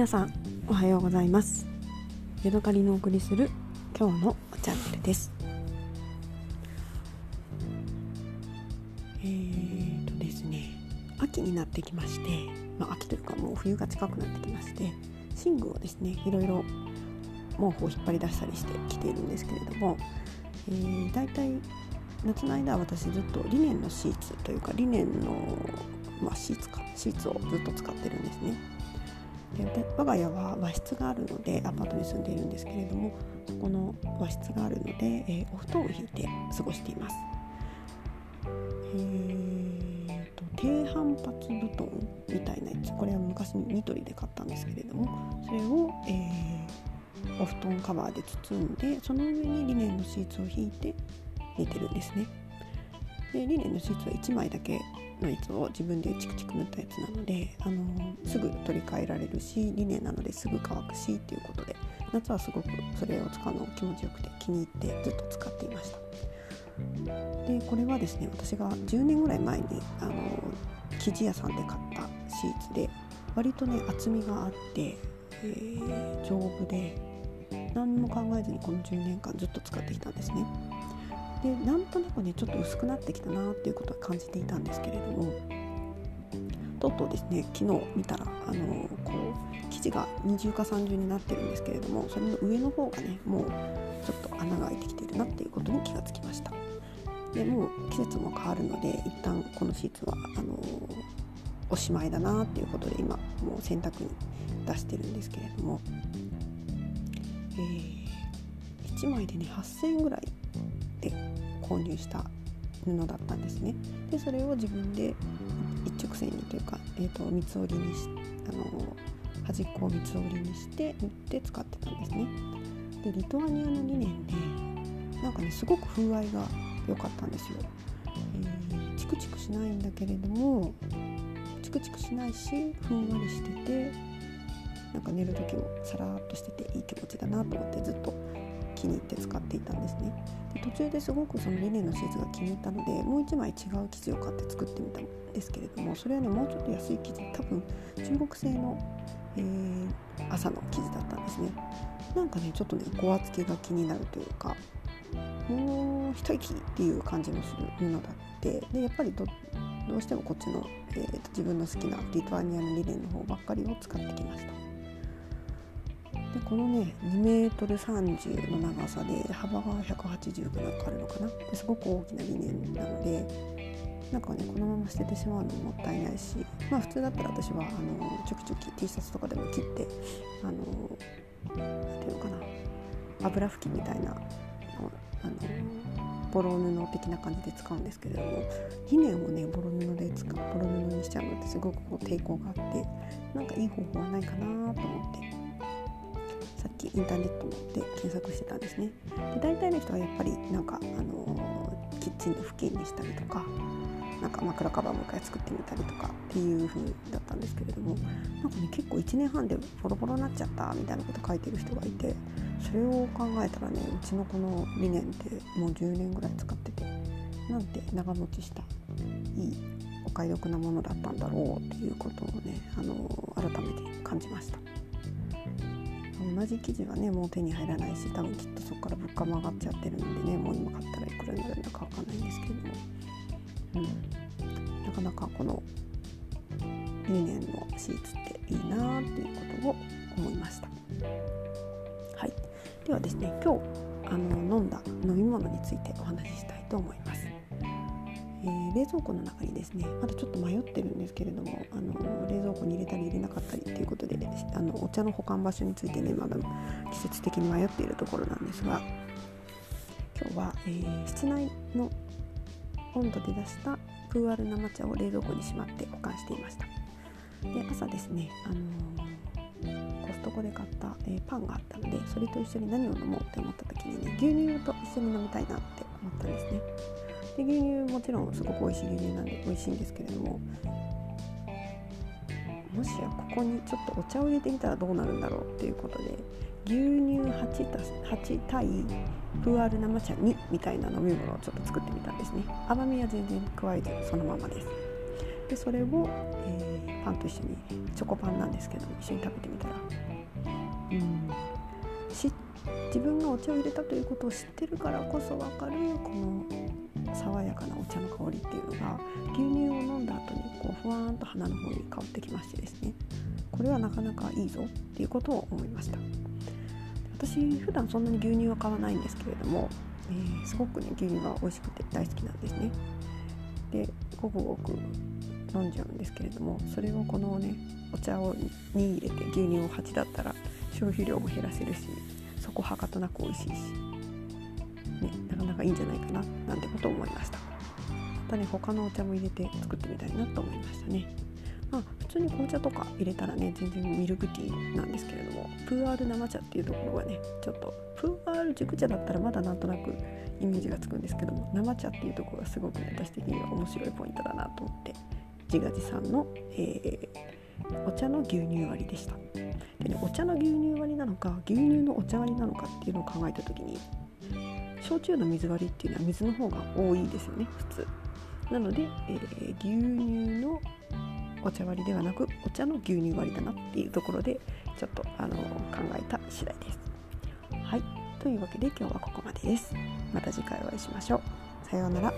皆さんおはようございます。ヤドカリのお送りする今日のチャンネルです。えーとですね秋になってきまして、まあ、秋というかもう冬が近くなってきまして寝具をですねいろいろ毛布を引っ張り出したりしてきているんですけれども、えー、だいたい夏の間は私ずっとリネンのシーツというかリネンの、まあ、シーツかシーツをずっと使ってるんですね。我が家は和室があるのでアパートに住んでいるんですけれどもそこの和室があるので、えー、お布団を引いて過ごしています。えーと、低反発布団みたいなやつこれは昔ニトリで買ったんですけれどもそれを、えー、お布団カバーで包んでその上にリネンのシーツを引いて寝てるんですね。でリネンのシーツは1枚だけのやつを自分でチクチク塗ったやつなので、あのすぐ取り替えられるしリネンなのですぐ乾くしっていうことで夏はすごくそれを使うの気持ちよくて気に入ってずっと使っていました。でこれはですね私が10年ぐらい前にあの生地屋さんで買ったシーツで割とね厚みがあって、えー、丈夫で何も考えずにこの10年間ずっと使ってきたんですね。でなんとなくねちょっと薄くなってきたなっていうことは感じていたんですけれどもとうとうですね昨日見たらあのこう生地が二重か三重になってるんですけれどもそれの上の方がねもうちょっと穴が開いてきてるなっていうことに気がつきました。でもう季節も変わるので一旦このシーツはあのおしまいだなっていうことで今もう洗濯に出してるんですけれども、えー、1枚でね8000円ぐらいで購入した布だったんですね。でそれを自分で一直線にというか、えーと、三つ折りにしあの端っこを三つ折りにして縫って使ってたんですね。でリトアニアの2年でなんかねすごく風合いが良かったんですよ、えー、チクチクしないんだけれどもチクチクしないしふんわりしててなんか寝る時もさらっとしてていい気持ちだなと思ってずっと気に入って使っていたんですねで途中ですごくそのリネンのシーツが気に入ったのでもう1枚違う生地を買って作ってみたんですけれどもそれはねもうちょっと安い生地多分中国製の、えー、朝の生地だったんですねなんかねちょっとねごわつきが気になるというかもう一息っていう感じのする布だってでやっぱりどどうしてもこっちの、えーと自分の好きなリトアニアのリネンの方ばっかりを使ってきました。でこのね2メートル30の長さで幅が180ぐらいあるのかな。ですごく大きな理念なのでなんかねこのまま捨ててしまうのももったいないしまあ普通だったら私はあのちょきちょき T シャツとかでも切ってあの何ていうのかな。油拭きみたいなあのボロ布的な感じで使うんですけれども2年をねボロ布で使うボロ布にしちゃうのってすごくこう抵抗があってなんかいい方法はないかなと思って。さっきインターネットで検索してたんですねで大体の人はやっぱりなんか、あのー、キッチンの付近にしたりとかなんか枕カバーもう一回作ってみたりとかっていう風だったんですけれどもなんかね結構1年半でボロボロになっちゃったみたいなこと書いてる人がいてそれを考えたらねうちのこの理念ってもう10年ぐらい使っててなんて長持ちしたいいお買い得なものだったんだろうっていうことをね、あのー、改めて感じました。同じ生地はねもう手に入らないし多分きっとそこから物価も上がっちゃってるのでねもう今買ったらいくらになるのか分かんないんですけども、うん、なかなかこの2年のシーツっていいなっていうことを思いました。はい、ではですね今日あの飲んだ飲み物についてお話ししたいと思います。えー、冷蔵庫の中にですねまだちょっと迷ってるんですけれどもあの冷蔵庫に入れたり入れなかったりということであのお茶の保管場所についてねまだ季節的に迷っているところなんですが今日は、えー、室内の温度で出したプーアル生茶を冷蔵庫にしまって保管していました。で朝ですね、あのー、コストコで買った、えー、パンがあったのでそれと一緒に何を飲もうって思った時にね牛乳と一緒に飲みたいなって思ったんですね。で牛乳もちろんすごく美味しい牛乳なんで美味しいんですけれどももしやここにちょっとお茶を入れてみたらどうなるんだろうっていうことで牛乳 8, 8対プーアール生茶2みたいな飲み物をちょっと作ってみたんですね。甘みは全然加えずそのままです。でそれを、えー、パンと一緒にチョコパンなんですけど一緒に食べてみたら。うん。し自分がお茶を入れたということを知ってるからこそ分かるこの爽やかなお茶の香りっていうのが牛乳を飲んだ後にこうふわーんと鼻の方に香ってきましてですね。これはなかなかいいぞっていうことを思いました。私普段そんなに牛乳は買わないんですけれども、えー、すごくね牛乳が美味しくて大好きなんですね。でごくごく飲んじゃうんですけれどもそれをこのねお茶をに入れて牛乳を8だったら消費量も減らせるしそこはかとなく美味しいし、ね、なかなかいいんじゃないかななんてことを思いました。またね他のお茶も入れて作ってみたいなと思いましたね。まあ普通に紅茶とか入れたらね全然ミルクティーなんですけれどもプーアール生茶っていうところがねちょっとプーアール熟茶だったらまだなんとなくイメージがつくんですけども生茶っていうところがすごくね私的には面白いポイントだなと思って自画自賛の、えー、お茶の牛乳割りでした。でねお茶の牛乳割りなのか牛乳のお茶割りなのかっていうのを考えた時に焼酎の水割りっていうのは水の方が多いですよね普通。なので、えー、牛乳のお茶割りではなくお茶の牛乳割りだなっていうところでちょっとあの考えた次第です。はい。というわけで今日はここまでです。また次回お会いしましょう。さようなら。